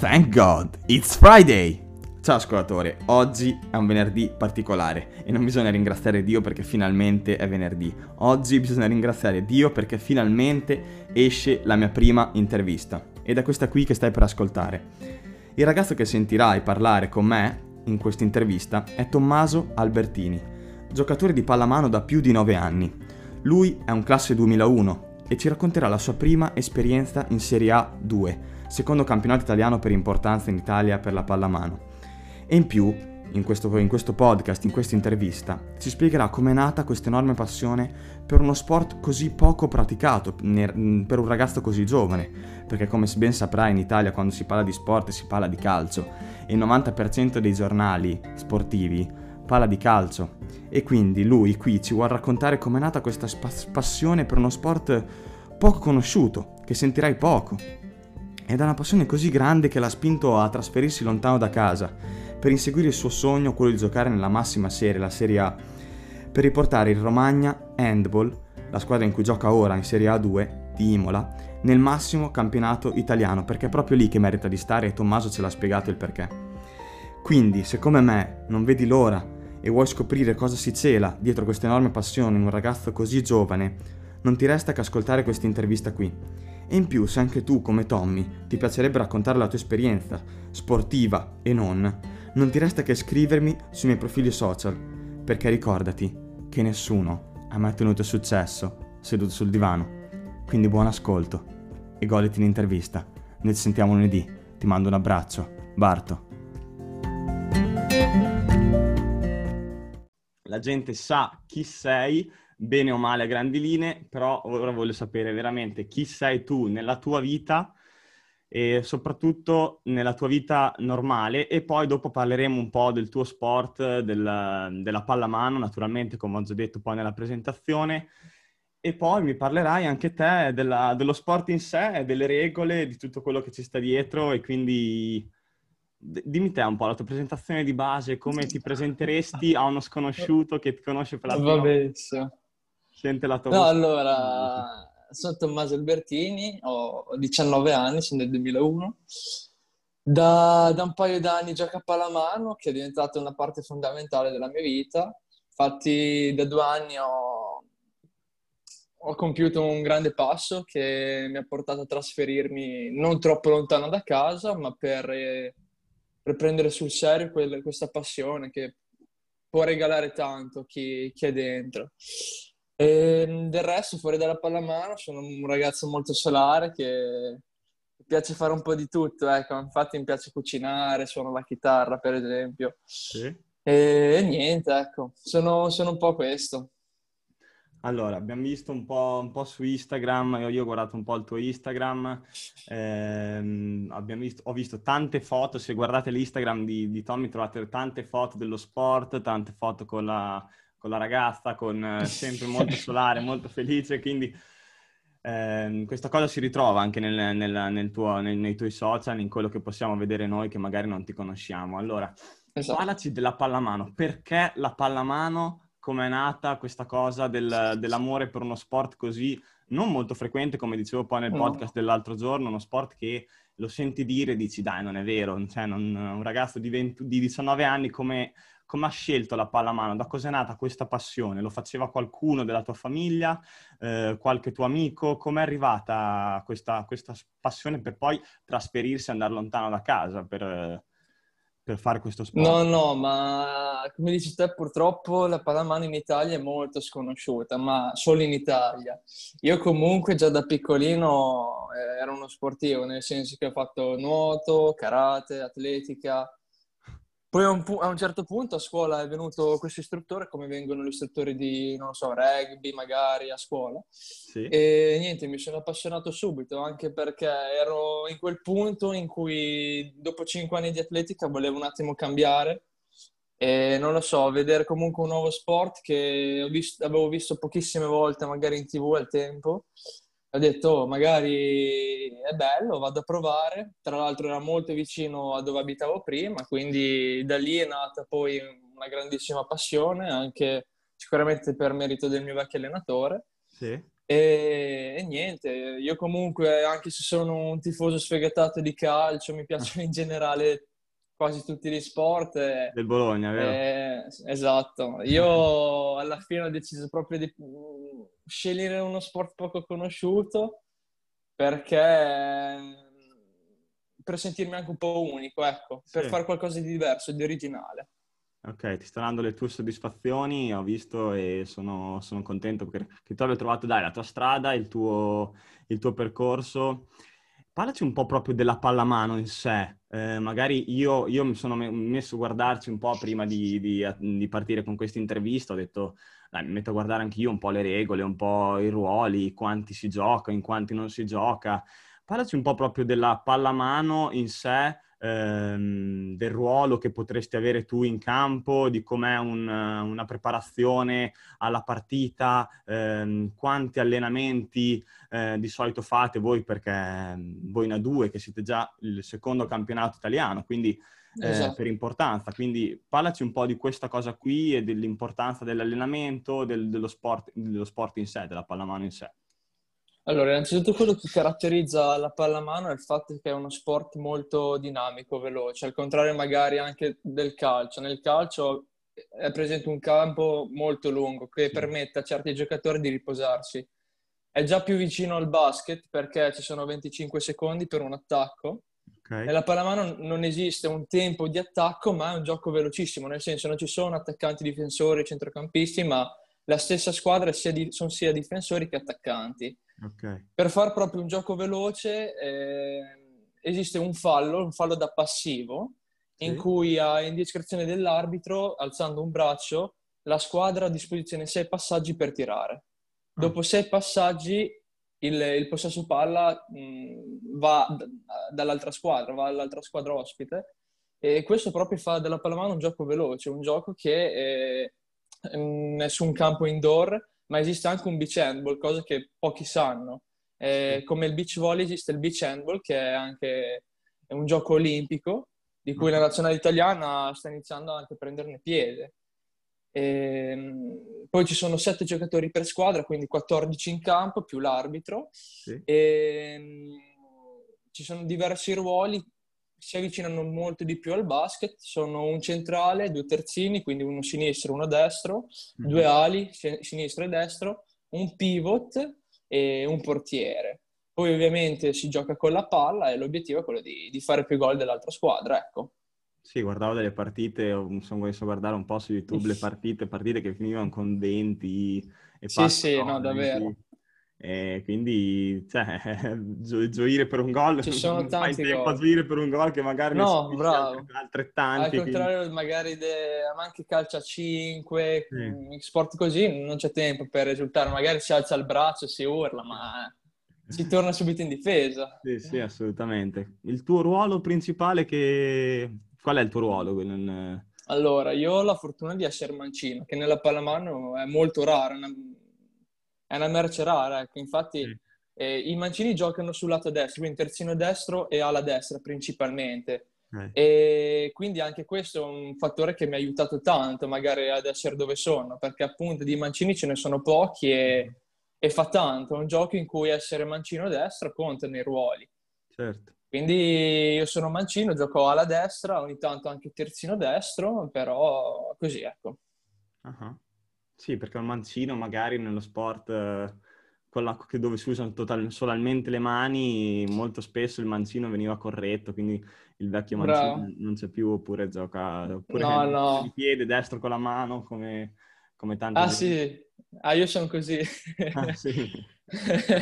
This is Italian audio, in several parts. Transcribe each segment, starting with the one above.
Thank God, it's Friday! Ciao ascoltatore, oggi è un venerdì particolare e non bisogna ringraziare Dio perché finalmente è venerdì. Oggi bisogna ringraziare Dio perché finalmente esce la mia prima intervista ed è questa qui che stai per ascoltare. Il ragazzo che sentirai parlare con me in questa intervista è Tommaso Albertini, giocatore di pallamano da più di 9 anni. Lui è un classe 2001 e ci racconterà la sua prima esperienza in Serie A 2 secondo campionato italiano per importanza in Italia per la pallamano. E in più, in questo, in questo podcast, in questa intervista, ci spiegherà come è nata questa enorme passione per uno sport così poco praticato, per un ragazzo così giovane, perché come ben saprai in Italia quando si parla di sport si parla di calcio. E il 90% dei giornali sportivi parla di calcio. E quindi lui qui ci vuole raccontare come è nata questa passione per uno sport poco conosciuto, che sentirai poco, ed è una passione così grande che l'ha spinto a trasferirsi lontano da casa per inseguire il suo sogno, quello di giocare nella massima serie, la Serie A, per riportare il Romagna Handball, la squadra in cui gioca ora in Serie A2 di Imola, nel massimo campionato italiano, perché è proprio lì che merita di stare e Tommaso ce l'ha spiegato il perché. Quindi, se come me non vedi l'ora e vuoi scoprire cosa si cela dietro questa enorme passione in un ragazzo così giovane, non ti resta che ascoltare questa intervista qui e in più, se anche tu, come Tommy, ti piacerebbe raccontare la tua esperienza, sportiva e non, non ti resta che scrivermi sui miei profili social, perché ricordati che nessuno ha mai ottenuto successo seduto sul divano. Quindi buon ascolto e goditi l'intervista. Noi ci sentiamo lunedì. Ti mando un abbraccio. Barto. La gente sa chi sei bene o male a grandi linee, però ora voglio sapere veramente chi sei tu nella tua vita e soprattutto nella tua vita normale. E poi dopo parleremo un po' del tuo sport, del, della pallamano, naturalmente come ho già detto poi nella presentazione. E poi mi parlerai anche te della, dello sport in sé, delle regole, di tutto quello che ci sta dietro. E quindi dimmi te un po' la tua presentazione di base, come ti presenteresti a uno sconosciuto che ti conosce per la prima volta? Sente la tua No, allora, sono Tommaso Albertini, ho 19 anni, sono del 2001. Da, da un paio d'anni gioco a pallamano, che è diventata una parte fondamentale della mia vita. Infatti da due anni ho, ho compiuto un grande passo che mi ha portato a trasferirmi non troppo lontano da casa, ma per, per prendere sul serio quel, questa passione che può regalare tanto chi, chi è dentro. E ehm, del resto, fuori dalla pallamano, sono un ragazzo molto solare che piace fare un po' di tutto, ecco. Infatti mi piace cucinare, suono la chitarra, per esempio. Sì. E, e niente, ecco, sono, sono, un po' questo. Allora, abbiamo visto un po', un po su Instagram, io, io, ho guardato un po' il tuo Instagram, ehm, visto, ho visto tante foto, se guardate l'Instagram di, di Tommy trovate tante foto dello sport, tante foto con la, con la ragazza, con eh, sempre molto solare, molto felice, quindi eh, questa cosa si ritrova anche nel, nel, nel tuo, nei, nei tuoi social, in quello che possiamo vedere noi che magari non ti conosciamo. Allora, esatto. parlaci della pallamano, perché la pallamano, come è nata questa cosa del, dell'amore per uno sport così non molto frequente, come dicevo poi nel podcast no. dell'altro giorno, uno sport che lo senti dire e dici dai non è vero, cioè, non, un ragazzo di, 20, di 19 anni come come ha scelto la pallamano? Da cosa è nata questa passione? Lo faceva qualcuno della tua famiglia, eh, qualche tuo amico? Come è arrivata questa, questa, passione per poi trasferirsi e andare lontano da casa per, per, fare questo sport? No, no, ma come dici te, purtroppo la pallamano in Italia è molto sconosciuta, ma solo in Italia. Io comunque già da piccolino eh, ero uno sportivo, nel senso che ho fatto nuoto, karate, atletica poi a un, pu- a un, certo punto a scuola è venuto questo istruttore, come vengono gli istruttori di, non so, rugby magari a scuola. Sì. E niente, mi sono appassionato subito, anche perché ero in quel punto in cui dopo cinque anni di atletica volevo un attimo cambiare. E non lo so, vedere comunque un nuovo sport che visto, avevo visto pochissime volte magari in tv al tempo ho detto oh, magari è bello, vado a provare. Tra l'altro era molto vicino a dove abitavo prima, quindi da lì è nata poi una grandissima passione, anche sicuramente per merito del mio vecchio allenatore. Sì. E, e, niente, io comunque, anche se sono un tifoso sfegatato di calcio, mi piacciono in generale quasi tutti gli sport. E, Del Bologna, vero? E, esatto. Io alla fine ho deciso proprio di scegliere uno sport poco conosciuto perché per sentirmi anche un po' unico, ecco, per fare qualcosa di diverso, di originale. Ok, ti sto dando le tue soddisfazioni, ho visto e sono, sono contento perché ti ho trovato, dai, la tua strada, il tuo, il tuo percorso. Parlaci un po' proprio della pallamano in sé. Eh, magari io, io, mi sono messo a guardarci un po' prima di, di, di, partire con questa intervista, ho detto, dai, mi metto a guardare anche io un po' le regole, un po' i ruoli, quanti si gioca, in quanti non si gioca. Parlaci un po' proprio della pallamano in sé, ehm, del ruolo che potresti avere tu in campo, di com'è un, una preparazione alla partita, ehm, quanti allenamenti eh, di solito fate voi, perché ehm, voi in A2 che siete già il secondo campionato italiano, quindi eh, esatto. per importanza. Quindi parlaci un po' di questa cosa qui e dell'importanza dell'allenamento, del, dello, sport, dello sport in sé, della pallamano in sé. Allora, innanzitutto quello che caratterizza la pallamano è il fatto che è uno sport molto dinamico, veloce, al contrario magari anche del calcio. Nel calcio è presente un campo molto lungo che permette a certi giocatori di riposarsi. È già più vicino al basket perché ci sono 25 secondi per un attacco. Okay. Nella pallamano non esiste un tempo di attacco, ma è un gioco velocissimo, nel senso non ci sono attaccanti, difensori, centrocampisti, ma la stessa squadra sia di, sono sia difensori che attaccanti. Okay. Per far proprio un gioco veloce eh, esiste un fallo, un fallo da passivo, sì. in cui a indiscrezione dell'arbitro, alzando un braccio, la squadra ha a disposizione sei passaggi per tirare. Ah. Dopo sei passaggi il, il possesso palla mh, va d- dall'altra squadra, va all'altra squadra ospite e questo proprio fa della pallamano un gioco veloce, un gioco che eh, è su un campo indoor ma esiste anche un beach handball, cosa che pochi sanno. Eh, come il beach volley esiste il beach handball, che è anche è un gioco olimpico, di cui la nazionale italiana sta iniziando anche a prenderne piede. E, ehm, poi ci sono sette giocatori per squadra, quindi 14 in campo, più l'arbitro. Sì. E, ehm, ci sono diversi ruoli, si avvicinano molto di più al basket, sono un centrale, due terzini, quindi uno sinistro e uno destro, mm-hmm. due ali, sinistro e destro, un pivot e un portiere. Poi ovviamente si gioca con la palla e l'obiettivo è quello di, di fare più gol dell'altra squadra, ecco. Sì, guardavo delle partite, sono messo a guardare un po' su YouTube le partite, partite che finivano con 20 e Sì, sì, no, davvero. E quindi, cioè, gio- gioire per un gol, ci sono tanti tempo a gioire per un gol che magari no, bravo. altrettanti. Al contrario, quindi... magari de... anche calcio a 5, sì. Mm, sport così, non c'è tempo per risultare. Magari si alza il braccio, si urla, ma si torna subito in difesa. Sì, sì, assolutamente. Il tuo ruolo principale che... Qual è il tuo ruolo? Allora, io ho la fortuna di essere mancino, che nella pallamano è molto raro, è una merce rara, ecco. Infatti mm. eh, i mancini giocano sul lato destro, quindi terzino destro e ala destra principalmente. Mm. E quindi anche questo è un fattore che mi ha aiutato tanto magari ad essere dove sono, perché appunto di mancini ce ne sono pochi e, e fa tanto. È un gioco in cui essere mancino destro conta nei ruoli. Certo. Quindi io sono mancino, gioco alla destra, ogni tanto anche terzino destro, però così ecco. Uh-huh. Sì, perché un mancino magari nello sport eh, quella, dove si usano total, solamente le mani, molto spesso il mancino veniva corretto, quindi il vecchio mancino Bravo. non c'è più oppure gioca oppure no, no. il piede destro con la mano come, come tanti. Ah sì, ah io sono così. ah, sì.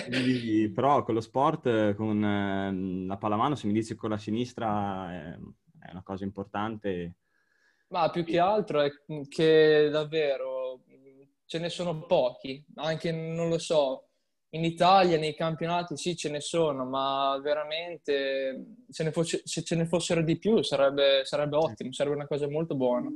Quindi, però con lo sport, con eh, la pallamano, se mi dici con la sinistra è, è una cosa importante. Ma più che altro è che davvero ce ne sono pochi, anche non lo so, in Italia nei campionati sì ce ne sono, ma veramente se, ne fosse, se ce ne fossero di più sarebbe, sarebbe ottimo, sarebbe una cosa molto buona.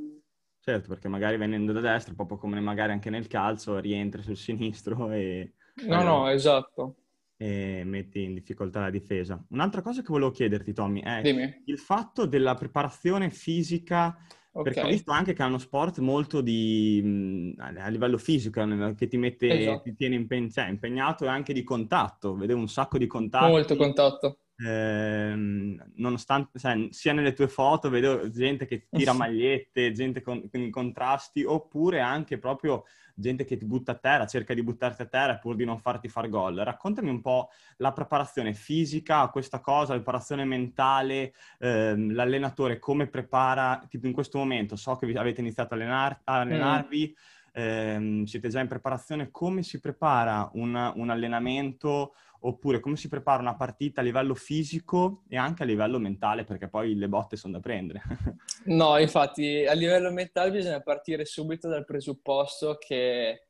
Certo, perché magari venendo da destra, proprio come magari anche nel calcio, rientri sul sinistro e... No, no, esatto. e metti in difficoltà la difesa. Un'altra cosa che volevo chiederti, Tommy, è Dimmi. il fatto della preparazione fisica, perché ho visto anche che è uno sport molto di, mh, a livello fisico, che ti mette, esatto. ti tiene impen- cioè, impegnato e anche di contatto. Vedevo un sacco di Molto contatti, contatto. Ehm, nonostante, sai, sia nelle tue foto vedo gente che tira magliette, gente con, con contrasti, oppure anche proprio gente che ti butta a terra, cerca di buttarti a terra pur di non farti far gol. Raccontami un po' la preparazione fisica a questa cosa, la preparazione mentale, ehm, l'allenatore come prepara, tipo in questo momento, so che avete iniziato a, allenar- a Mm. allenarvi, ehm, siete già in preparazione, come si prepara un, un allenamento oppure come si prepara una partita a livello fisico e anche a livello mentale, perché poi le botte sono da prendere. No, infatti a livello mentale bisogna partire subito dal presupposto che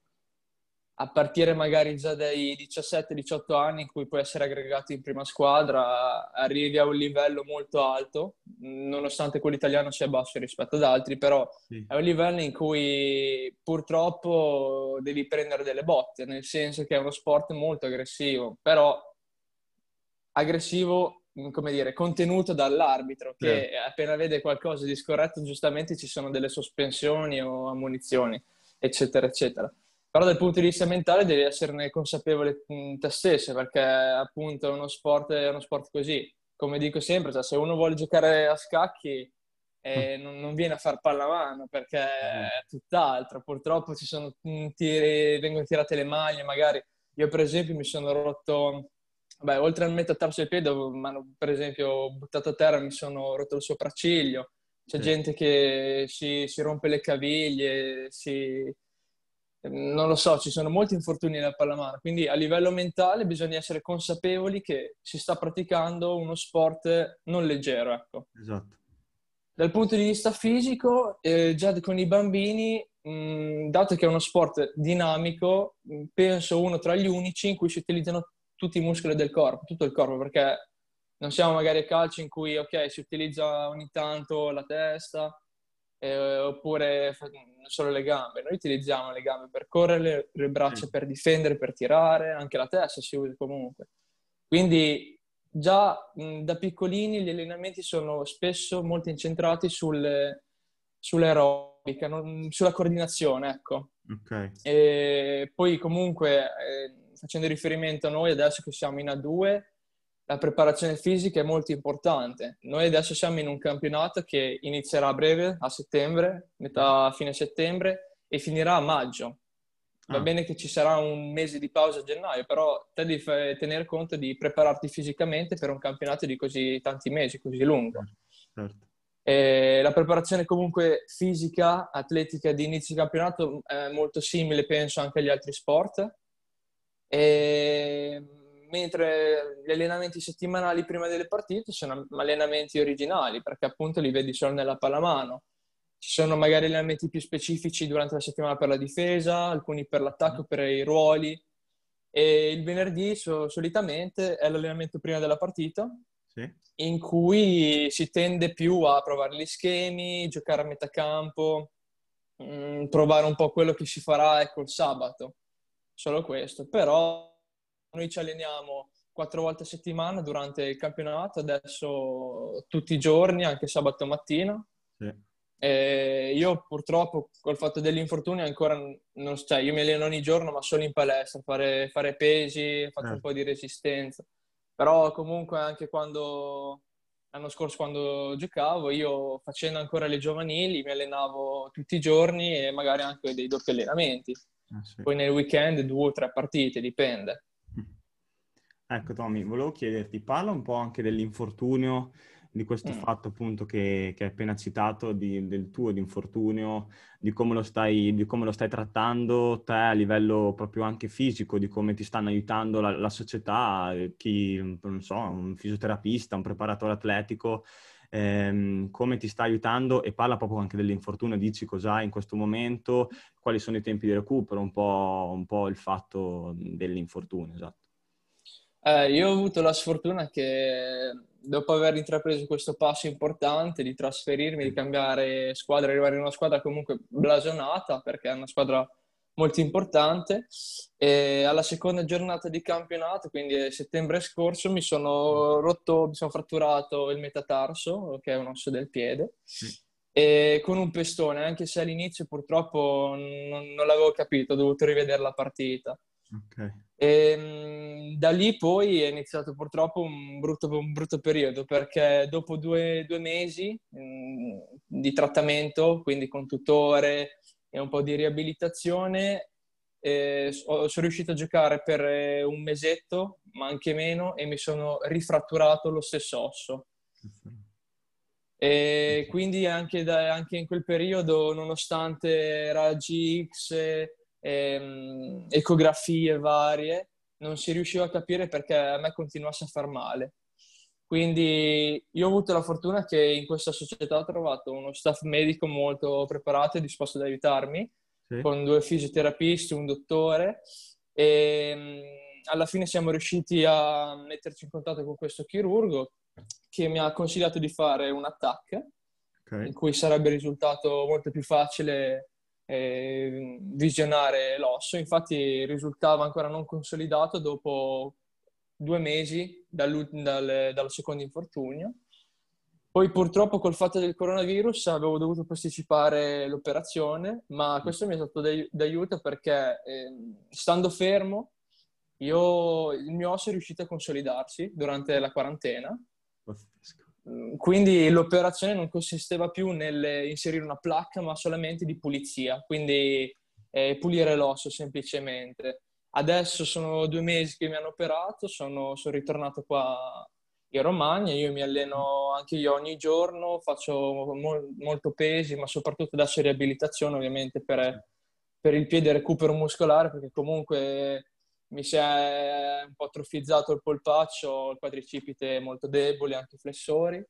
a partire magari già dai 17-18 anni in cui puoi essere aggregato in prima squadra, arrivi a un livello molto alto, nonostante quello italiano sia basso rispetto ad altri, però Sì. è un livello in cui purtroppo devi prendere delle botte, nel senso che è uno sport molto aggressivo, però aggressivo, come dire, contenuto dall'arbitro che Certo. appena vede qualcosa di scorretto, giustamente ci sono delle sospensioni o ammonizioni, eccetera, eccetera. Però dal punto di vista mentale devi esserne consapevole te stesso, perché appunto è uno sport, è uno sport così. Come dico sempre, cioè, se uno vuole giocare a scacchi eh, non, non viene a far pallamano perché è tutt'altro. Purtroppo ci sono tiri, vengono tirate le maglie, magari io per esempio mi sono rotto, beh, oltre al metatarso del piede, hanno per esempio buttato a terra, mi sono rotto il sopracciglio. C'è Sì. gente che si, si rompe le caviglie, si... non lo so, ci sono molti infortuni nella pallamano, quindi a livello mentale bisogna essere consapevoli che si sta praticando uno sport non leggero, ecco. Esatto. Dal punto di vista fisico, eh, già con i bambini, mh, dato che è uno sport dinamico, mh, penso uno tra gli unici in cui si utilizzano tutti i muscoli del corpo, tutto il corpo, perché non siamo magari a calcio in cui, ok, si utilizza ogni tanto la testa, eh, oppure solo le gambe. Noi utilizziamo le gambe per correre, le, braccia Sì. per difendere, per tirare, anche la testa si usa comunque. Quindi già mh, da piccolini gli allenamenti sono spesso molto incentrati sulle, sull'aerobica, non- sulla coordinazione, ecco. Ok. E poi comunque, eh, facendo riferimento a noi adesso che siamo in A2, la preparazione fisica è molto importante. Noi adesso siamo in un campionato che inizierà a breve, a settembre, metà fine settembre, e finirà a maggio. Va Ah. bene che ci sarà un mese di pausa a gennaio, però te devi fa- tener conto di prepararti fisicamente per un campionato di così tanti mesi, così lungo. Certo. E la preparazione comunque fisica, atletica di inizio campionato è molto simile, penso, anche agli altri sport. E mentre gli allenamenti settimanali prima delle partite sono allenamenti originali, perché appunto li vedi solo nella pallamano. Ci sono magari allenamenti più specifici durante la settimana per la difesa, alcuni per l'attacco, per i ruoli. E il venerdì so- solitamente è l'allenamento prima della partita, Sì. in cui si tende più a provare gli schemi, giocare a metà campo, mh, provare un po' quello che si farà ecco, il sabato. Solo questo. Però noi ci alleniamo quattro volte a settimana durante il campionato, adesso tutti i giorni, anche sabato mattina. Sì. E io purtroppo col fatto dell'infortunio ancora non cioè, io mi alleno ogni giorno, ma solo in palestra, fare, fare pesi, faccio un Certo. po' di resistenza. Però comunque anche quando l'anno scorso quando giocavo, io facendo ancora le giovanili mi allenavo tutti i giorni e magari anche dei doppi allenamenti. Ah, sì. Poi nel weekend due o tre partite, dipende. Ecco Tommy, volevo chiederti, parla un po' anche dell'infortunio, di questo Mm. fatto appunto che, che hai appena citato, di- del tuo di infortunio, di come lo stai, di come lo stai trattando te a livello proprio anche fisico, di come ti stanno aiutando la, la società, eh, chi, non so, un fisioterapista, un preparatore atletico, ehm, come ti sta aiutando e parla proprio anche dell'infortunio, dici cos'hai in questo momento, quali sono i tempi di recupero, un po', un po' il fatto dell'infortunio, esatto. Eh, io ho avuto la sfortuna che dopo aver intrapreso questo passo importante di trasferirmi, di cambiare squadra, arrivare in una squadra comunque blasonata, perché è una squadra molto importante. E alla seconda giornata di campionato, quindi settembre scorso, mi sono rotto, mi sono fratturato il metatarso, che è un osso del piede, e con un pestone, anche se all'inizio purtroppo non, non l'avevo capito, ho dovuto rivedere la partita. Okay. E, da lì poi è iniziato purtroppo un brutto, un brutto periodo perché dopo due, due mesi mh, di trattamento, quindi con tutore e un po' di riabilitazione, eh, sono riuscito a giocare per eh, un mesetto, ma anche meno, e mi sono rifratturato lo stesso osso. E quindi anche, da, anche in quel periodo, nonostante raggi X, ehm, ecografie varie, non si riusciva a capire perché a me continuasse a far male. Quindi io ho avuto la fortuna che in questa società ho trovato uno staff medico molto preparato e disposto ad aiutarmi, sì. con due fisioterapisti, un dottore, e mm, alla fine siamo riusciti a metterci in contatto con questo chirurgo che mi ha consigliato di fare un attack, okay. in cui sarebbe risultato molto più facile eh, visionare l'osso. Infatti risultava ancora non consolidato dopo due mesi dal, dal, dal secondo infortunio. Poi purtroppo col fatto del coronavirus avevo dovuto posticipare l'operazione, ma questo mi è stato d'aiuto perché eh, stando fermo io, il mio osso è riuscito a consolidarsi durante la quarantena. Mm, quindi l'operazione non consisteva più nell'inserire una placca, ma solamente di pulizia, quindi eh, pulire l'osso semplicemente. Adesso sono due mesi che mi hanno operato, sono, sono ritornato qua in Romagna, io mi alleno anche io ogni giorno, faccio mo- molto pesi, ma soprattutto adesso riabilitazione ovviamente per, per il piede recupero muscolare, perché comunque mi si è un po' atrofizzato il polpaccio, il quadricipite molto debole, anche i flessori.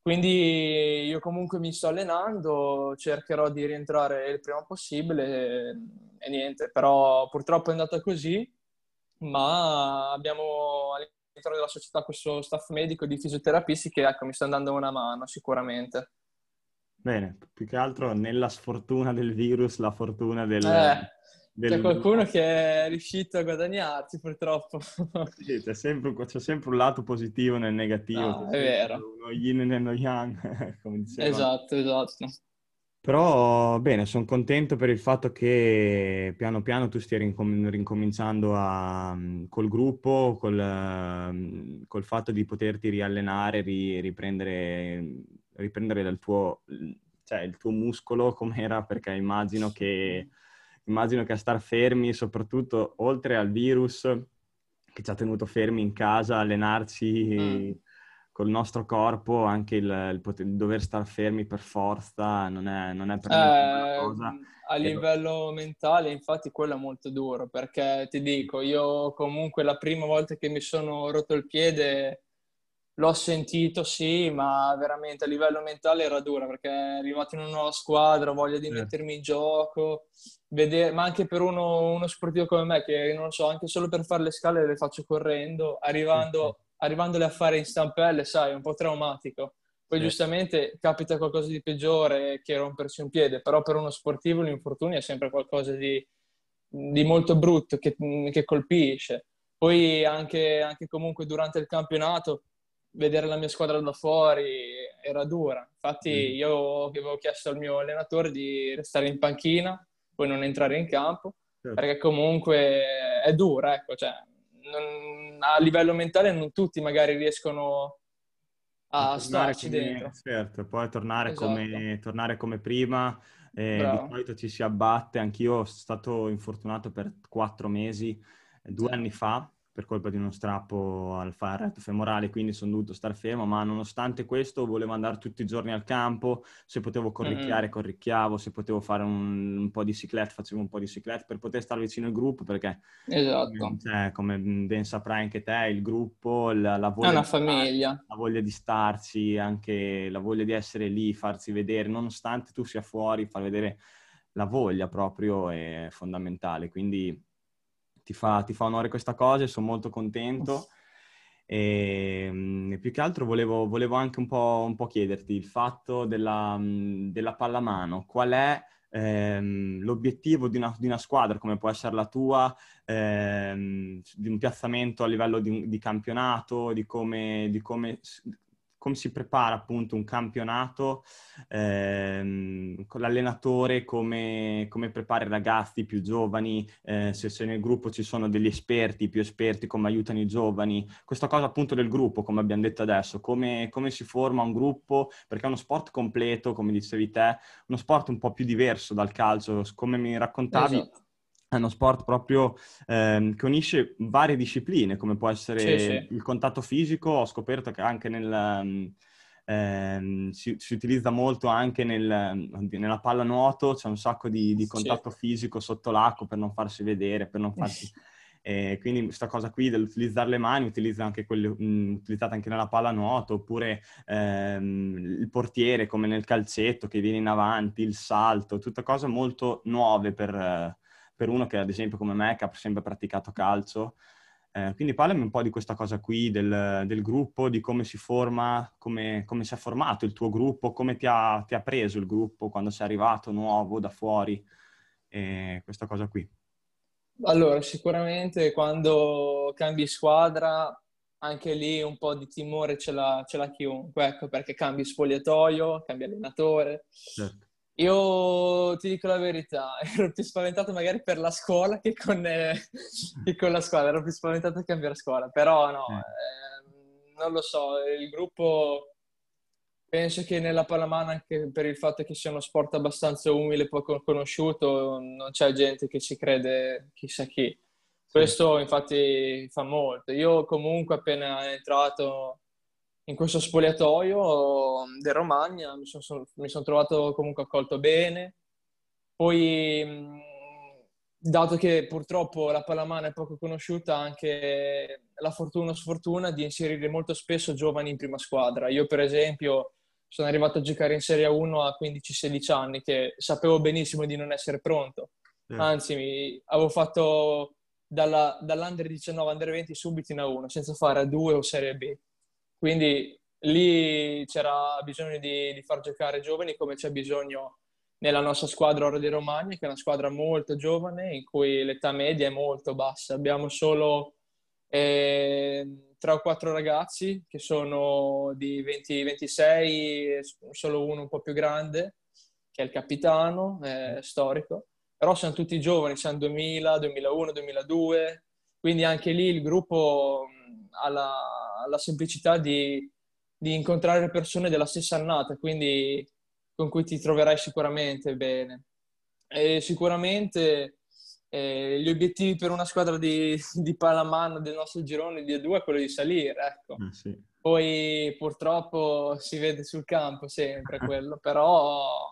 Quindi io comunque mi sto allenando, cercherò di rientrare il prima possibile e niente, però purtroppo è andata così, ma abbiamo all'interno della società questo staff medico di fisioterapisti che ecco, mi sta dando una mano sicuramente. Bene, più che altro nella sfortuna del virus, la fortuna del... Eh del... C'è qualcuno che è riuscito a guadagnarsi, purtroppo. Sì, c'è sempre, c'è sempre, un lato positivo nel negativo. No, è vero. Uno yin e uno yang, come diceva. Esatto, esatto. Però, bene, sono contento per il fatto che piano piano tu stia rincom- rincominciando a, col gruppo, col, col, fatto di poterti riallenare, ri- riprendere, riprendere dal tuo, cioè, il tuo muscolo com'era, perché immagino che immagino che a star fermi, soprattutto oltre al virus che ci ha tenuto fermi in casa, allenarci mm. col nostro corpo, anche il, il, poter, il, dover star fermi per forza non è, non è per eh, una cosa. A livello mentale, infatti, quello è molto duro, perché ti dico, io comunque la prima volta che mi sono rotto il piede L'ho sentito, sì, ma veramente a livello mentale era dura perché è arrivato in una nuova squadra, voglia di mettermi in gioco, vedere, ma anche per uno, uno, sportivo come me, che non lo so, anche solo per fare le scale le faccio correndo, arrivando, arrivandole a fare in stampelle, sai, è un po' traumatico. Poi sì. giustamente capita qualcosa di peggiore che rompersi un piede, però per uno sportivo l'infortunio è sempre qualcosa di, di molto brutto che, che colpisce. Poi anche, anche comunque durante il campionato vedere la mia squadra da fuori era dura. Infatti mm. io avevo chiesto al mio allenatore di restare in panchina, poi non entrare in campo, certo. perché comunque è dura, ecco, cioè, non, a livello mentale non tutti magari riescono a starci come, dentro. Certo, poi tornare, esatto. come, tornare come prima, eh, di solito ci si abbatte, anch'io sono stato infortunato per quattro mesi, due sì. anni fa, per colpa di uno strappo al retto femorale, quindi sono dovuto star fermo, ma nonostante questo volevo andare tutti i giorni al campo, se potevo corricchiare, mm-hmm. corricchiavo, se potevo fare un, un, po' di ciclette, facevo un po' di ciclette per poter stare vicino al gruppo, perché esatto. cioè, come ben saprai anche te, il gruppo, la, la voglia, è una famiglia. Starci, la voglia di starci, anche la voglia di essere lì, farsi vedere, nonostante tu sia fuori, far vedere la voglia proprio è fondamentale, quindi ti fa, ti fa onore questa cosa e sono molto contento. E, ehm, e più che altro volevo, volevo anche un po', un po', chiederti il fatto della, della pallamano. Qual è ehm, l'obiettivo di una, di una, squadra come può essere la tua, ehm, di un piazzamento a livello di, di campionato, di come, di come come si prepara appunto un campionato ehm, con l'allenatore, come, come, prepara i ragazzi più giovani, eh, se, se, nel gruppo ci sono degli esperti, più esperti, come aiutano i giovani. Questa cosa appunto del gruppo, come abbiamo detto adesso, come, come si forma un gruppo, perché è uno sport completo, come dicevi te, uno sport un po' più diverso dal calcio, come mi raccontavi. Esatto è uno sport proprio ehm, che unisce varie discipline, come può essere sì, sì. il contatto fisico. Ho scoperto che anche nel, ehm, ehm si, si, utilizza molto anche nel, nella pallanuoto, c'è un sacco di, di contatto sì. fisico sotto l'acqua per non farsi vedere, per non farsi... Eh, quindi questa cosa qui dell'utilizzare le mani utilizza anche quelle, mh, utilizzata anche nella pallanuoto, oppure ehm, il portiere come nel calcetto che viene in avanti, il salto, tutte cose molto nuove per, per uno che ad esempio come me che ha sempre praticato calcio. Eh, quindi parlami un po' di questa cosa qui, del, del gruppo, di come si forma, come, come, si è formato il tuo gruppo, come ti ha, ti ha, preso il gruppo quando sei arrivato nuovo da fuori, eh, questa cosa qui. Allora, sicuramente quando cambi squadra, anche lì un po' di timore ce l'ha, ce l'ha chiunque, ecco, perché cambi spogliatoio, cambi allenatore. Certo. Io ti dico la verità, ero più spaventato magari per la scuola che con, eh, che con la squadra, ero più spaventato a cambiare scuola, però no, eh, non lo so, il gruppo penso che nella pallamana anche per il fatto che sia uno sport abbastanza umile poco conosciuto, non c'è gente che ci crede chissà chi. Questo infatti fa molto. Io comunque appena entrato in questo spogliatoio del Romagna, mi sono, mi sono trovato comunque accolto bene. Poi, dato che purtroppo la pallamana è poco conosciuta, anche la fortuna o sfortuna di inserire molto spesso giovani in prima squadra. Io, per esempio, sono arrivato a giocare in Serie 1 a 15-16 anni, che sapevo benissimo di non essere pronto. Anzi, mi, avevo fatto dalla, dall'Under 19 Under 20 subito in A1, senza fare A2 o Serie B. Quindi lì c'era bisogno di, di far giocare giovani come c'è bisogno nella nostra squadra Oro di Romagna, che è una squadra molto giovane in cui l'età media è molto bassa. Abbiamo solo eh, 3 o 4 ragazzi che sono di 20-26, solo uno un po' più grande, che è il capitano eh, storico. Però siamo tutti giovani, siamo 2000, 2001, 2002, quindi anche lì il gruppo ha la, la semplicità di, di, incontrare persone della stessa annata, quindi con cui ti troverai sicuramente bene. E sicuramente eh, gli obiettivi per una squadra di, di pallamano del nostro girone di A2 è quello di salire, ecco. Eh sì. Poi purtroppo si vede sul campo sempre quello, però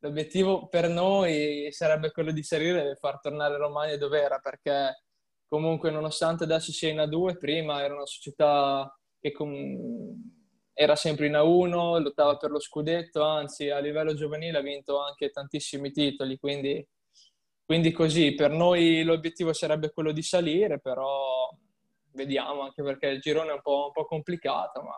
l'obiettivo per noi sarebbe quello di salire e far tornare Romagna dove era, perché comunque nonostante adesso sia in A2, prima era una società che com- era sempre in A1, lottava per lo scudetto, anzi a livello giovanile ha vinto anche tantissimi titoli, quindi, quindi così. Per noi l'obiettivo sarebbe quello di salire, però vediamo anche perché il girone è un po', un po complicato, ma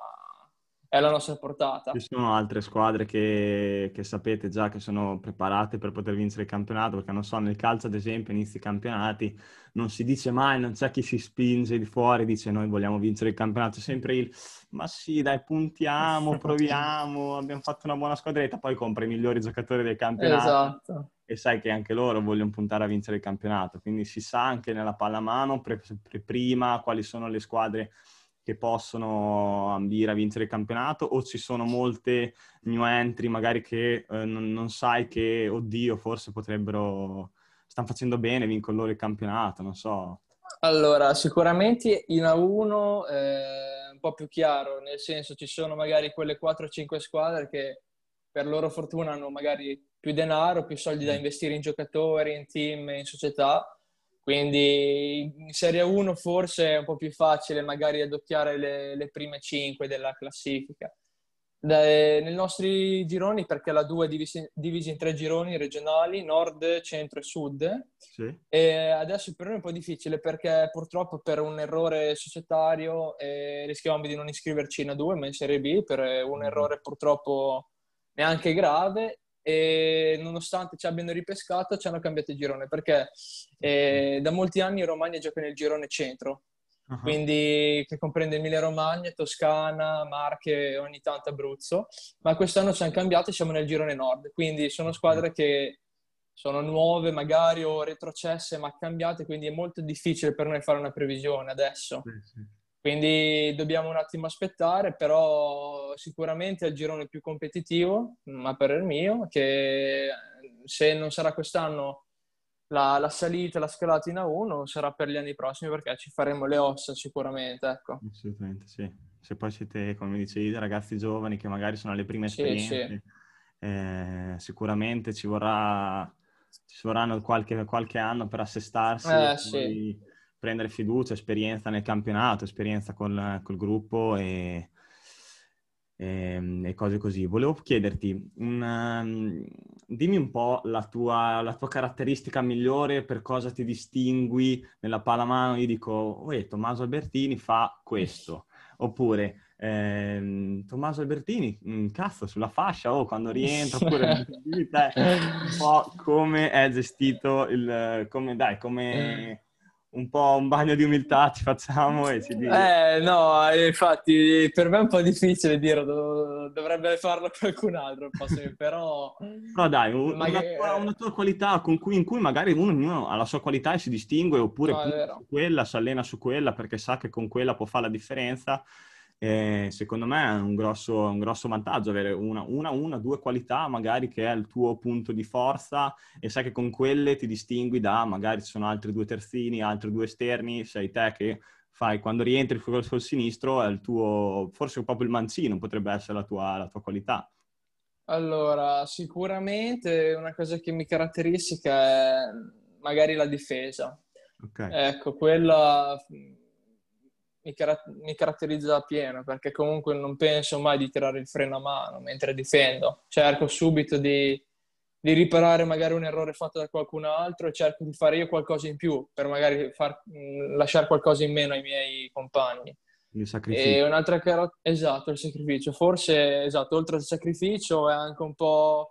è alla nostra portata. Ci sono altre squadre che, che, sapete già che sono preparate per poter vincere il campionato, perché non so, nel calcio ad esempio inizi i campionati, non si dice mai, non c'è chi si spinge di fuori, dice noi vogliamo vincere il campionato, sempre il ma sì dai puntiamo, proviamo, abbiamo fatto una buona squadretta, poi compra i migliori giocatori del campionato. Esatto. E sai che anche loro vogliono puntare a vincere il campionato, quindi si sa anche nella pallamano pre- pre- prima quali sono le squadre che possono ambire a vincere il campionato o ci sono molte new entry magari che eh, non, non, sai che, oddio, forse potrebbero, stanno facendo bene, vincono loro il campionato, non so. Allora, sicuramente in A1 è un po' più chiaro, nel senso ci sono magari quelle 4-5 squadre che per loro fortuna hanno magari più denaro, più soldi da mm. investire in giocatori, in team, in società quindi in Serie 1 forse è un po' più facile magari adocchiare le, le prime 5 della classifica. Da, nei nostri gironi, perché la 2 è divisa, divisa in tre gironi regionali, nord, centro e sud, sì. e adesso per noi è un po' difficile perché purtroppo per un errore societario eh, rischiamo di non iscriverci in A2 ma in Serie B per un mm-hmm. errore purtroppo neanche grave e nonostante ci abbiano ripescato ci hanno cambiato il girone perché eh, da molti anni Romagna gioca nel girone centro, uh-huh. quindi che comprende Emilia Romagna, Toscana, Marche e ogni tanto Abruzzo, ma quest'anno ci hanno cambiato e siamo nel girone nord, quindi sono squadre che sono nuove magari o retrocesse ma cambiate, quindi è molto difficile per noi fare una previsione adesso. Sì, sì. Quindi dobbiamo un attimo aspettare, però sicuramente è il girone più competitivo, ma per il mio, che se non sarà quest'anno la, la, salita, la scalata in A1, sarà per gli anni prossimi perché ci faremo le ossa sicuramente. Ecco. Assolutamente, sì. Se poi siete, come dicevi, ragazzi giovani che magari sono alle prime esperienze, sì, sì. Eh, sicuramente ci vorrà ci vorranno qualche, qualche anno per assestarsi eh, sì. Prendere fiducia, esperienza nel campionato, esperienza col, col gruppo e, e, ehm, e, cose così. Volevo chiederti, una, um, dimmi un po' la tua, la tua, caratteristica migliore, per cosa ti distingui nella pallamano. Io dico, oh, Tommaso Albertini fa questo, oppure eh, Tommaso Albertini, mm, cazzo, sulla fascia, o oh, quando rientra, oppure te un po' come è gestito il, come, dai, come un po' un bagno di umiltà ci facciamo e si dice. Eh, no, infatti per me è un po' difficile dirlo, dovrebbe farlo qualcun altro, però... Però dai, un, magari... una, tua, una, tua, qualità cui, in cui magari uno, uno, ha la sua qualità e si distingue, oppure no, quella, si allena su quella perché sa che con quella può fare la differenza e secondo me è un grosso, un grosso vantaggio avere una, una, una, due qualità magari che è il tuo punto di forza e sai che con quelle ti distingui da magari ci sono altri due terzini, altri due esterni, sei te che fai quando rientri sul, sul sinistro è il tuo, forse proprio il mancino potrebbe essere la tua, la tua qualità. Allora, sicuramente una cosa che mi caratteristica è magari la difesa. Okay. Ecco, quella mi, car- mi caratterizza a pieno perché comunque non penso mai di tirare il freno a mano mentre difendo. Cerco subito di, di riparare magari un errore fatto da qualcun altro e cerco di fare io qualcosa in più per magari far, mh, lasciare qualcosa in meno ai miei compagni. Il sacrificio. E un'altra car- esatto, il sacrificio. Forse, esatto, oltre al sacrificio è anche un po'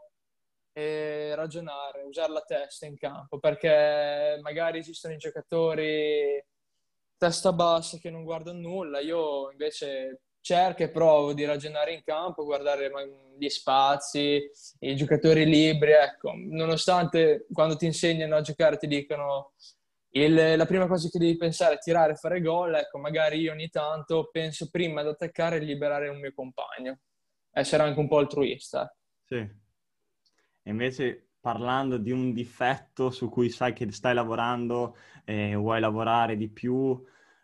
eh, ragionare, usare la testa in campo, perché magari esistono i giocatori testa bassa che non guarda nulla. Io invece cerco e provo di ragionare in campo, guardare gli spazi, i giocatori libri. Ecco, nonostante quando ti insegnano a giocare ti dicono il, la prima cosa che devi pensare è tirare fare gol, ecco, magari io ogni tanto penso prima ad attaccare e liberare un mio compagno. Essere anche un po' altruista. Sì. E invece parlando di un difetto su cui sai che stai lavorando e vuoi lavorare di più,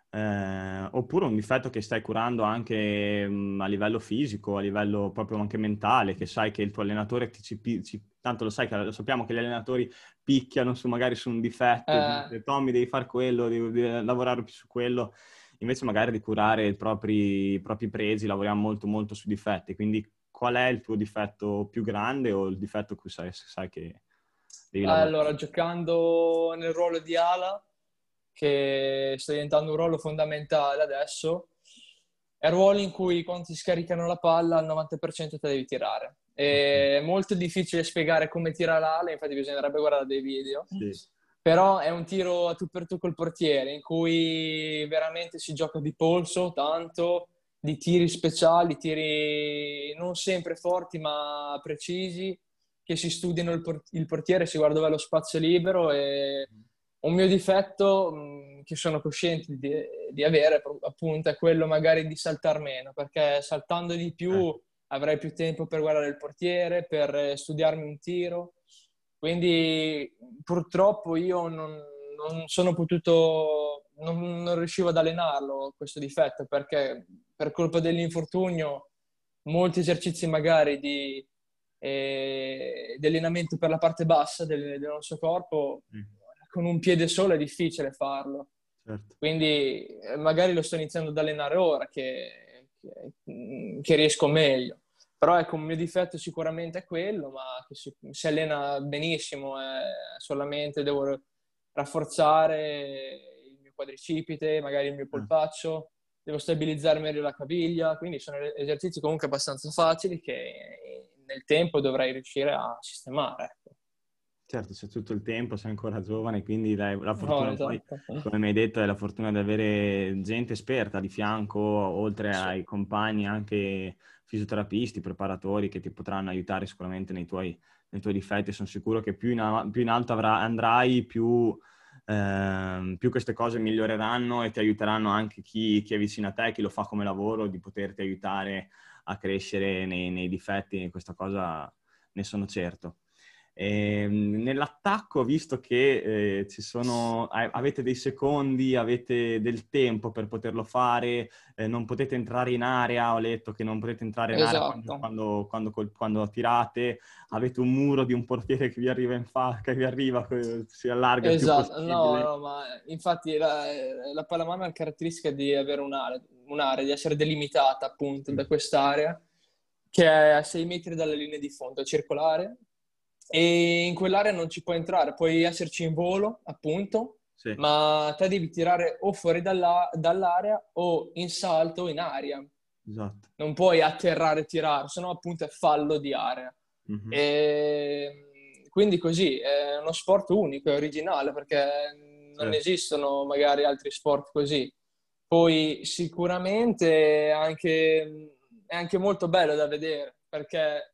eh, oppure un difetto che stai curando anche mh, mm, a livello fisico, a livello proprio anche mentale, che sai che il tuo allenatore ti ci, ci tanto lo sai che lo sappiamo che gli allenatori picchiano su magari su un difetto, eh. Tommy devi fare quello, devi, devi, lavorare più su quello, invece magari di curare i propri, i propri presi lavoriamo molto molto su difetti, quindi qual è il tuo difetto più grande o il difetto che sai, sai che devi lavorare? Allora, giocando nel ruolo di ala, che sta diventando un ruolo fondamentale adesso, è un ruolo in cui quando ti scaricano la palla al 90% te devi tirare. È molto difficile spiegare come tira l'ala, infatti bisognerebbe guardare dei video. Sì. Però è un tiro a tu per tu col portiere, in cui veramente si gioca di polso tanto, di tiri speciali, tiri non sempre forti ma precisi, che si studiano il, port- il portiere, si guarda dove è lo spazio libero e un mio difetto mh, che sono cosciente di, di, avere appunto è quello magari di saltare meno, perché saltando di più eh. avrei più tempo per guardare il portiere, per studiarmi un tiro. Quindi purtroppo io non, non sono potuto, non, non riuscivo ad allenarlo questo difetto perché per colpa dell'infortunio molti esercizi magari di, eh, di allenamento per la parte bassa del, del nostro corpo, mm. con un piede solo è difficile farlo. Certo. Quindi eh, magari lo sto iniziando ad allenare ora che, che, che riesco meglio. Però ecco, un mio difetto sicuramente è quello, ma che si, si allena benissimo, è solamente devo rafforzare il quadricipite, magari il mio mm. polpaccio, devo stabilizzare meglio la caviglia, quindi sono esercizi comunque abbastanza facili che nel tempo dovrai riuscire a sistemare. Ecco. Certo, c'è tutto il tempo, sei ancora giovane, quindi la, la fortuna, no, esatto. poi, come mi hai detto, è la fortuna di avere gente esperta di fianco, oltre sì. ai compagni, anche fisioterapisti, preparatori che ti potranno aiutare sicuramente nei tuoi, nei tuoi difetti. Sono sicuro che più in, più in alto avrai, andrai, più, eh, più, queste cose miglioreranno e ti aiuteranno anche chi, chi, è vicino a te, chi lo fa come lavoro, di poterti aiutare a crescere nei, nei difetti. Questa cosa ne sono certo. E, ehm, nell'attacco, visto che eh, ci sono, avete dei secondi, avete del tempo per poterlo fare, eh, non potete entrare in area, ho letto che non potete entrare in esatto. area quando, quando, quando, quando, tirate, avete un muro di un portiere che vi arriva in fa, che vi arriva, si allarga esatto. no, no, ma infatti la, la pallamano ha la caratteristica di avere un'area, un'area, di essere delimitata appunto da quest'area che è a 6 metri dalla linea di fondo, circolare, e in quell'area non ci puoi entrare, puoi esserci in volo, appunto, sì. ma te devi tirare o fuori dalla, dall'area o in salto in aria. Esatto. Non puoi atterrare e tirare, sennò appunto è fallo di area. Mm-hmm. E quindi così, è uno sport unico, è originale, perché non sì. esistono magari altri sport così. Poi sicuramente anche, è anche molto bello da vedere, perché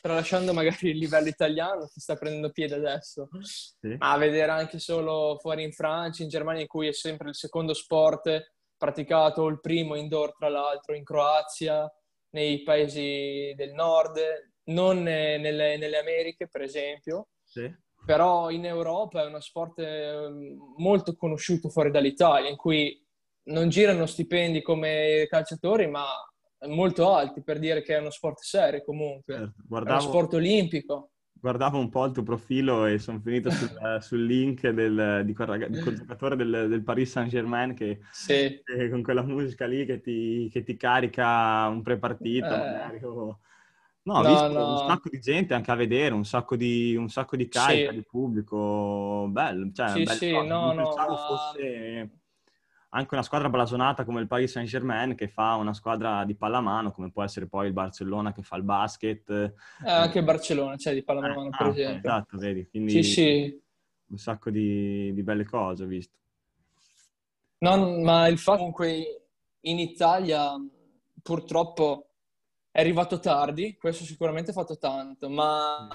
tralasciando magari il livello italiano che sta prendendo piede adesso, sì. ma vedere anche solo fuori in Francia, in Germania, in cui è sempre il secondo sport praticato, il primo indoor tra l'altro, in Croazia, nei paesi del nord, non nelle, nelle Americhe per esempio, sì. però in Europa è uno sport ehm, molto conosciuto fuori dall'Italia, in cui non girano stipendi come calciatori, ma molto alti per dire che è uno sport serio comunque, certo. Guardavo, è uno sport olimpico. Guardavo un po' il tuo profilo e sono finito sul, sul link del, di, quel, di quel giocatore del, del, Paris Saint-Germain che, sì. che, con quella musica lì che ti, che ti carica un pre-partita eh. o... No, ho no, visto no. un sacco di gente anche a vedere, un sacco di, un sacco di carica sì. di pubblico, bello, cioè, sì, sì, no, non no, fosse anche una squadra blasonata come il Paris Saint-Germain che fa una squadra di pallamano, come può essere poi il Barcellona che fa il basket. Eh, anche il Barcellona, c'è cioè di pallamano, eh, per ah, esempio. Esatto, vedi. Quindi sì, sì. Un sacco di, di belle cose ho visto. No, ma il fatto comunque in Italia purtroppo è arrivato tardi, questo sicuramente ha fatto tanto, ma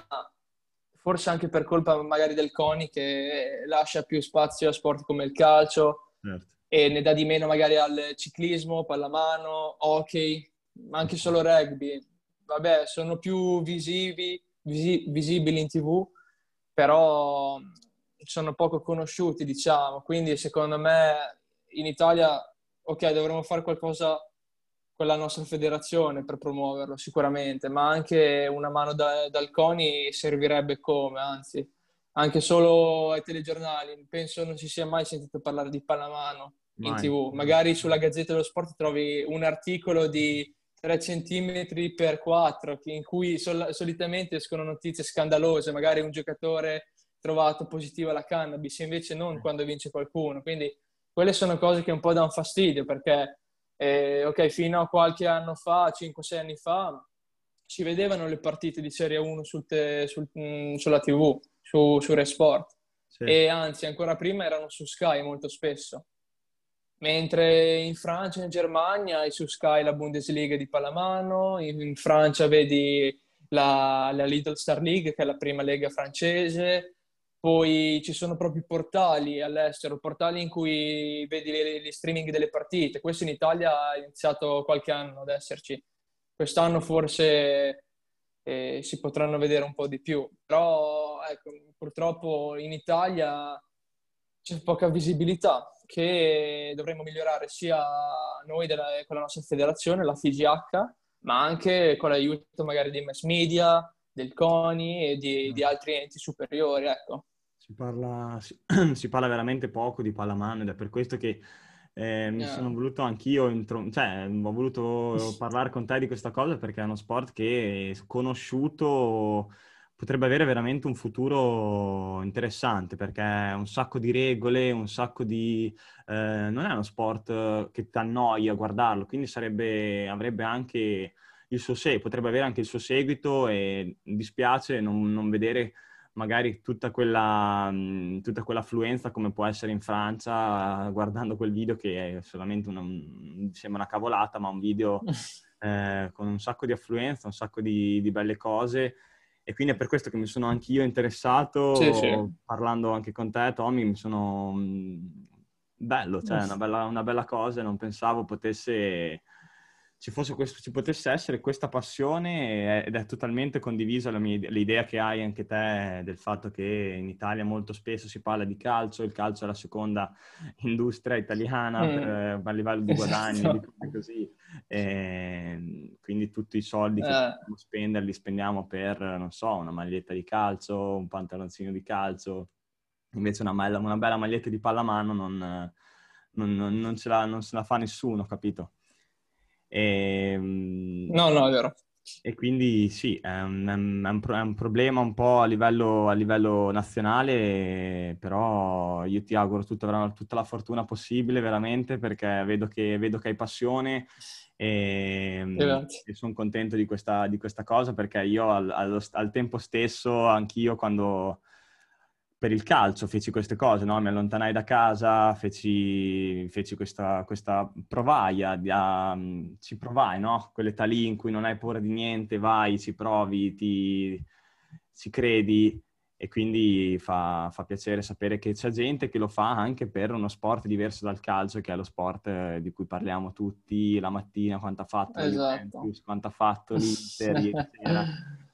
forse anche per colpa magari del CONI che lascia più spazio a sport come il calcio. Certo e ne dà di meno magari al ciclismo, pallamano, hockey, ma anche solo rugby. Vabbè, sono più visivi, visi, visibili in tv, però sono poco conosciuti, diciamo. Quindi secondo me in Italia, ok, dovremmo fare qualcosa con la nostra federazione per promuoverlo sicuramente, ma anche una mano da, dal CONI servirebbe come, anzi anche solo ai telegiornali. Penso non si sia mai sentito parlare di pallamano in mai. tv. Magari sulla Gazzetta dello Sport trovi un articolo di 3 cm per 4 in cui sol- solitamente escono notizie scandalose, magari un giocatore trovato positivo alla cannabis, invece non quando vince qualcuno. Quindi quelle sono cose che un po' danno fastidio perché, eh, ok, fino a qualche anno fa, 5-6 anni fa, si vedevano le partite di Serie 1 sul te- sul, mh, mm, sulla TV su, su Resport. Sì. E anzi, ancora prima erano su Sky molto spesso. Mentre in Francia e in Germania hai su Sky la Bundesliga di pallamano, in, in Francia vedi la, la, Little Star League, che è la prima lega francese, poi ci sono proprio portali all'estero, portali in cui vedi gli streaming delle partite. Questo in Italia ha iniziato qualche anno ad esserci. Quest'anno forse eh, si potranno vedere un po' di più, però ecco, purtroppo in Italia c'è poca visibilità che dovremmo migliorare sia noi della, con la nostra federazione, la FIGH, ma anche con l'aiuto magari dei mass media, del CONI e di, di altri enti superiori. Ecco. Si, parla, si, si, parla, veramente poco di pallamano ed è per questo che eh, mi yeah. sono voluto anch'io, intro- cioè ho voluto parlare con te di questa cosa perché è uno sport che è conosciuto potrebbe avere veramente un futuro interessante perché è un sacco di regole, un sacco di... Eh, non è uno sport che ti annoia a guardarlo, quindi sarebbe, avrebbe anche il suo seguito, potrebbe avere anche il suo seguito e dispiace non, non vedere magari tutta quella, tutta quell'affluenza come può essere in Francia guardando quel video che è solamente una, sembra una cavolata, ma un video eh, con un sacco di affluenza, un sacco di, di, belle cose. E quindi è per questo che mi sono anch'io interessato, sì, sì. parlando anche con te, Tommy, mi sono... bello, cioè una bella, una bella cosa, non pensavo potesse ci, questo, ci, potesse essere questa passione ed è totalmente condivisa mia, l'idea che hai anche te del fatto che in Italia molto spesso si parla di calcio, il calcio è la seconda industria italiana mm. per, a livello di guadagni, esatto. di così. E ehm, quindi tutti i soldi che eh. possiamo spendere li spendiamo per, non so, una maglietta di calcio, un pantaloncino di calcio. Invece una, una bella maglietta di pallamano non, non, non, ce la, non se la fa nessuno, capito? E, ehm, no, no, è vero. E quindi sì, è un, è un, è un problema un po' a livello, a livello, nazionale, però io ti auguro tutta, tutta la fortuna possibile, veramente, perché vedo che, vedo che hai passione e, e sono contento di questa, di questa, cosa, perché io al, al, al tempo stesso, anch'io quando per il calcio feci queste cose, no? mi allontanai da casa, feci, feci questa, questa provaia, a, ci provai, no? quell'età lì in cui non hai paura di niente, vai, ci provi, ti, ci credi e quindi fa, fa, piacere sapere che c'è gente che lo fa anche per uno sport diverso dal calcio, che è lo sport eh, di cui parliamo tutti la mattina, quanto ha fatto esatto. quanto ha fatto l'Inter sera.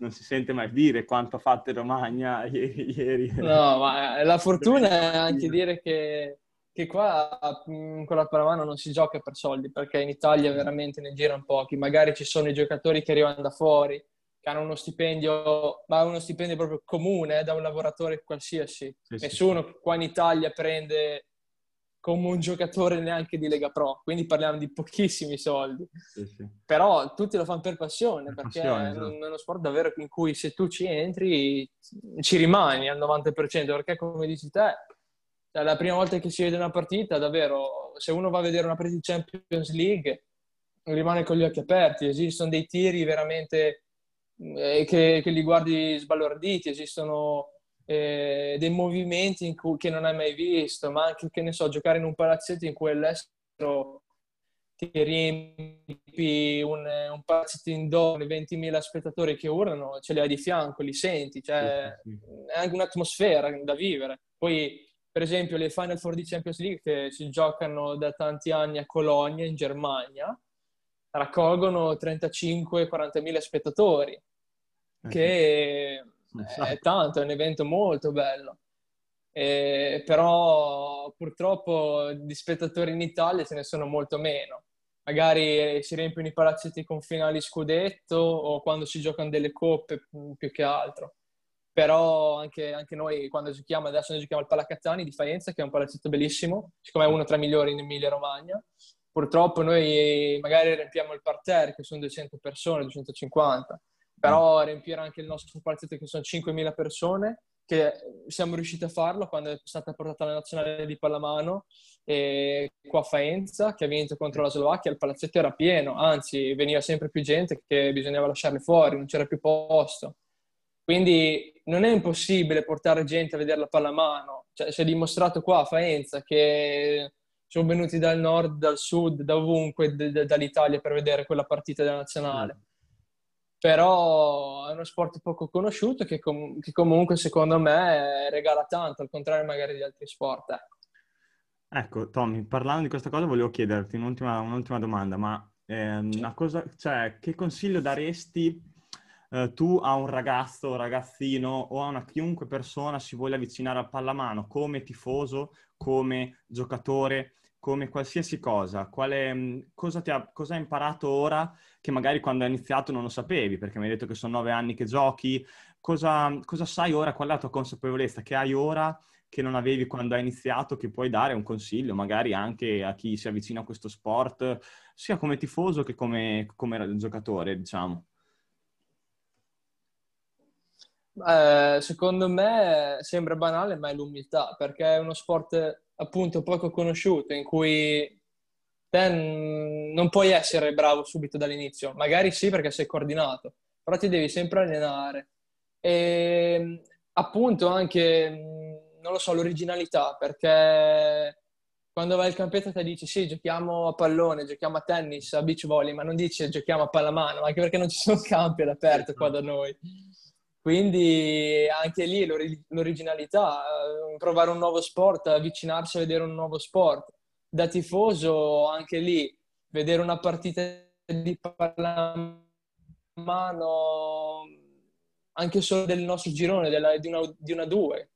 Non si sente mai dire quanto ha fatto il Romagna ieri. No, ma la fortuna è anche dire che, che qua con la pallamano non si gioca per soldi, perché in Italia veramente ne girano pochi. Magari ci sono i giocatori che arrivano da fuori, che hanno uno stipendio, ma uno stipendio proprio comune eh, da un lavoratore qualsiasi. Sì, Nessuno sì. qua in Italia prende come un giocatore neanche di Lega Pro, quindi parliamo di pochissimi soldi. Sì, Però tutti lo fanno per passione, per perché passione, esatto. è uno sport davvero in cui se tu ci entri ci rimani al 90%, perché come dici te, cioè, la prima volta che si vede una partita, davvero, se uno va a vedere una partita di Champions League, rimane con gli occhi aperti, esistono dei tiri veramente eh, che, che, li guardi sbalorditi, esistono eh, dei movimenti cui, che non hai mai visto, ma anche, che ne so, giocare in un palazzetto in cui all'estero ti riempi un, un palazzetto indoor, 20.000 spettatori che urlano, ce li hai di fianco, li senti, cioè sì, sì. è anche un'atmosfera da vivere. Poi, per esempio, le Final Four di Champions League che si giocano da tanti anni a Colonia, in Germania, raccolgono 35-40 mila spettatori che esatto. è tanto, è un evento molto bello. E, però purtroppo di spettatori in Italia ce ne sono molto meno. Magari si riempiono i palazzetti con finali scudetto o quando si giocano delle coppe mm, più che altro. Però anche, anche noi quando giochiamo, adesso noi giochiamo al Palacazzani di Faenza, che è un palazzetto bellissimo, siccome è uno tra i migliori in Emilia Romagna. Purtroppo noi magari riempiamo il parterre, che sono 200 persone, 250 però riempire anche il nostro palazzetto che sono 5.000 persone, che siamo riusciti a farlo quando è stata portata la nazionale di pallamano e qua a Faenza, che ha vinto contro la Slovacchia, il palazzetto era pieno, anzi veniva sempre più gente che bisognava lasciarli fuori, non c'era più posto. Quindi non è impossibile portare gente a vedere la pallamano, cioè, si è dimostrato qua a Faenza che sono venuti dal nord, dal sud, da ovunque, d- d- dall'Italia per vedere quella partita della nazionale però è uno sport poco conosciuto che, com- che, comunque secondo me regala tanto, al contrario magari di altri sport. Ecco, ecco Tommy, parlando di questa cosa volevo chiederti un'ultima, un'ultima domanda, ma eh, cosa, cioè, che consiglio daresti eh, tu a un ragazzo, ragazzino o a una chiunque persona si voglia avvicinare al pallamano come tifoso, come giocatore? Come qualsiasi cosa, quale, mm, cosa, ha, cosa, hai imparato ora che magari quando hai iniziato non lo sapevi, perché mi hai detto che sono nove anni che giochi, cosa, cosa sai ora, qual è la tua consapevolezza? Che hai ora che non avevi quando hai iniziato, che puoi dare un consiglio magari anche a chi si avvicina a questo sport, sia come tifoso che come, come giocatore, diciamo. Eh, secondo me sembra banale, ma è l'umiltà, perché è uno sport appunto poco conosciuto, in cui te non puoi essere bravo subito dall'inizio, magari sì perché sei coordinato, però ti devi sempre allenare. E appunto anche, non lo so, l'originalità, perché quando vai al campetto ti dici sì, giochiamo a pallone, giochiamo a tennis, a beach volley, ma non dici giochiamo a pallamano, anche perché non ci sono campi all'aperto qua da noi. Quindi anche lì l'originalità, eh, provare un nuovo sport, avvicinarsi a vedere un nuovo sport. Da tifoso anche lì, vedere una partita di pallamano anche solo del nostro girone, della, di, una, di una due,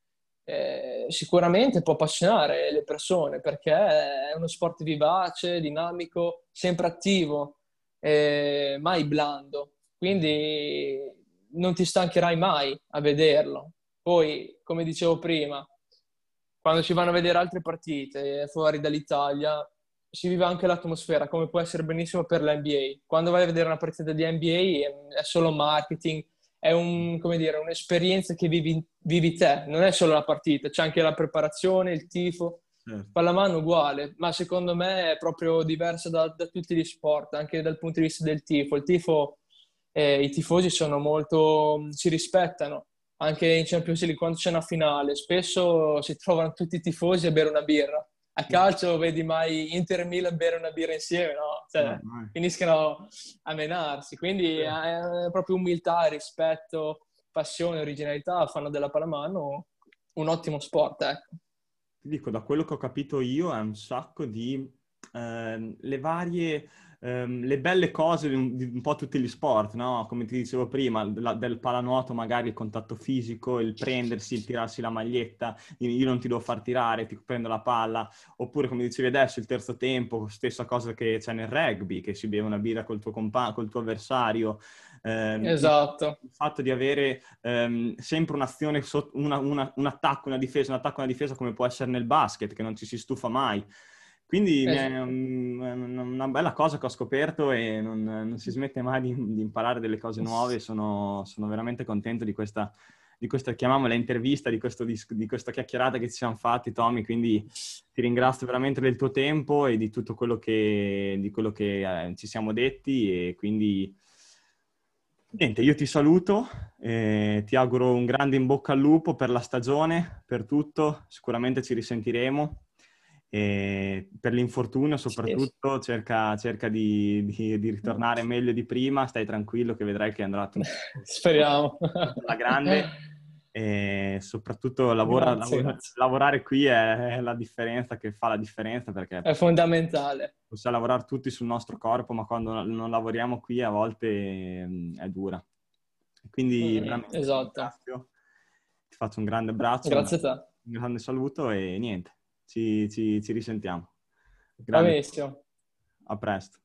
eh, sicuramente può appassionare le persone perché è uno sport vivace, dinamico, sempre attivo, eh, mai blando. Quindi non ti stancherai mai a vederlo. Poi, come dicevo prima, quando si vanno a vedere altre partite fuori dall'Italia, si vive anche l'atmosfera, come può essere benissimo per l'NBA. Quando vai a vedere una partita di NBA è solo marketing, è un, dire, un'esperienza che vivi, vivi, te, non è solo la partita, c'è anche la preparazione, il tifo. Certo. Pallamano uguale, ma secondo me è proprio diversa da, da, tutti gli sport, anche dal punto di vista del tifo. Il tifo, eh, i tifosi sono molto, si rispettano, anche in Champions League quando c'è una finale, spesso si trovano tutti i tifosi a bere una birra a calcio vedi mai Inter e Milan bere una birra insieme, no? Cioè, no, finiscono a menarsi. Quindi è proprio umiltà, rispetto, passione, originalità fanno della pallamano un ottimo sport, ecco. Ti dico, da quello che ho capito io è un sacco di eh, le varie ehm, le belle cose di un, di un, po' tutti gli sport, no? Come ti dicevo prima, la, del palanuoto magari il contatto fisico, il prendersi, il tirarsi la maglietta, io non ti devo far tirare, ti prendo la palla, oppure come dicevi adesso il terzo tempo, stessa cosa che c'è nel rugby, che si beve una birra col tuo, compa- col tuo avversario. Eh, esatto. Il fatto di avere ehm, sempre un'azione, una, una, un attacco, una difesa, un attacco, una difesa come può essere nel basket, che non ci si stufa mai. Quindi eh. è una bella cosa che ho scoperto e non, non si smette mai di, di, imparare delle cose nuove. Sono, sono veramente contento di questa, di questa, chiamiamola intervista, di, questo, di, questa chiacchierata che ci siamo fatti, Tommy. Quindi ti ringrazio veramente del tuo tempo e di tutto quello che, di quello che eh, ci siamo detti. E quindi niente, io ti saluto, eh, ti auguro un grande in bocca al lupo per la stagione, per tutto. Sicuramente ci risentiremo. E per l'infortunio soprattutto cerca, cerca di, di, di, ritornare meglio di prima, stai tranquillo che vedrai che andrà tutto Speriamo. alla grande e soprattutto lavora, lavora, lavorare qui è, la differenza che fa la differenza perché è fondamentale. Possiamo lavorare tutti sul nostro corpo ma quando non lavoriamo qui a volte è dura. Quindi mm, esatto. ti faccio un grande abbraccio. Grazie a te. Un grande saluto e niente ci, ci, ci risentiamo. Bravissimo. A presto.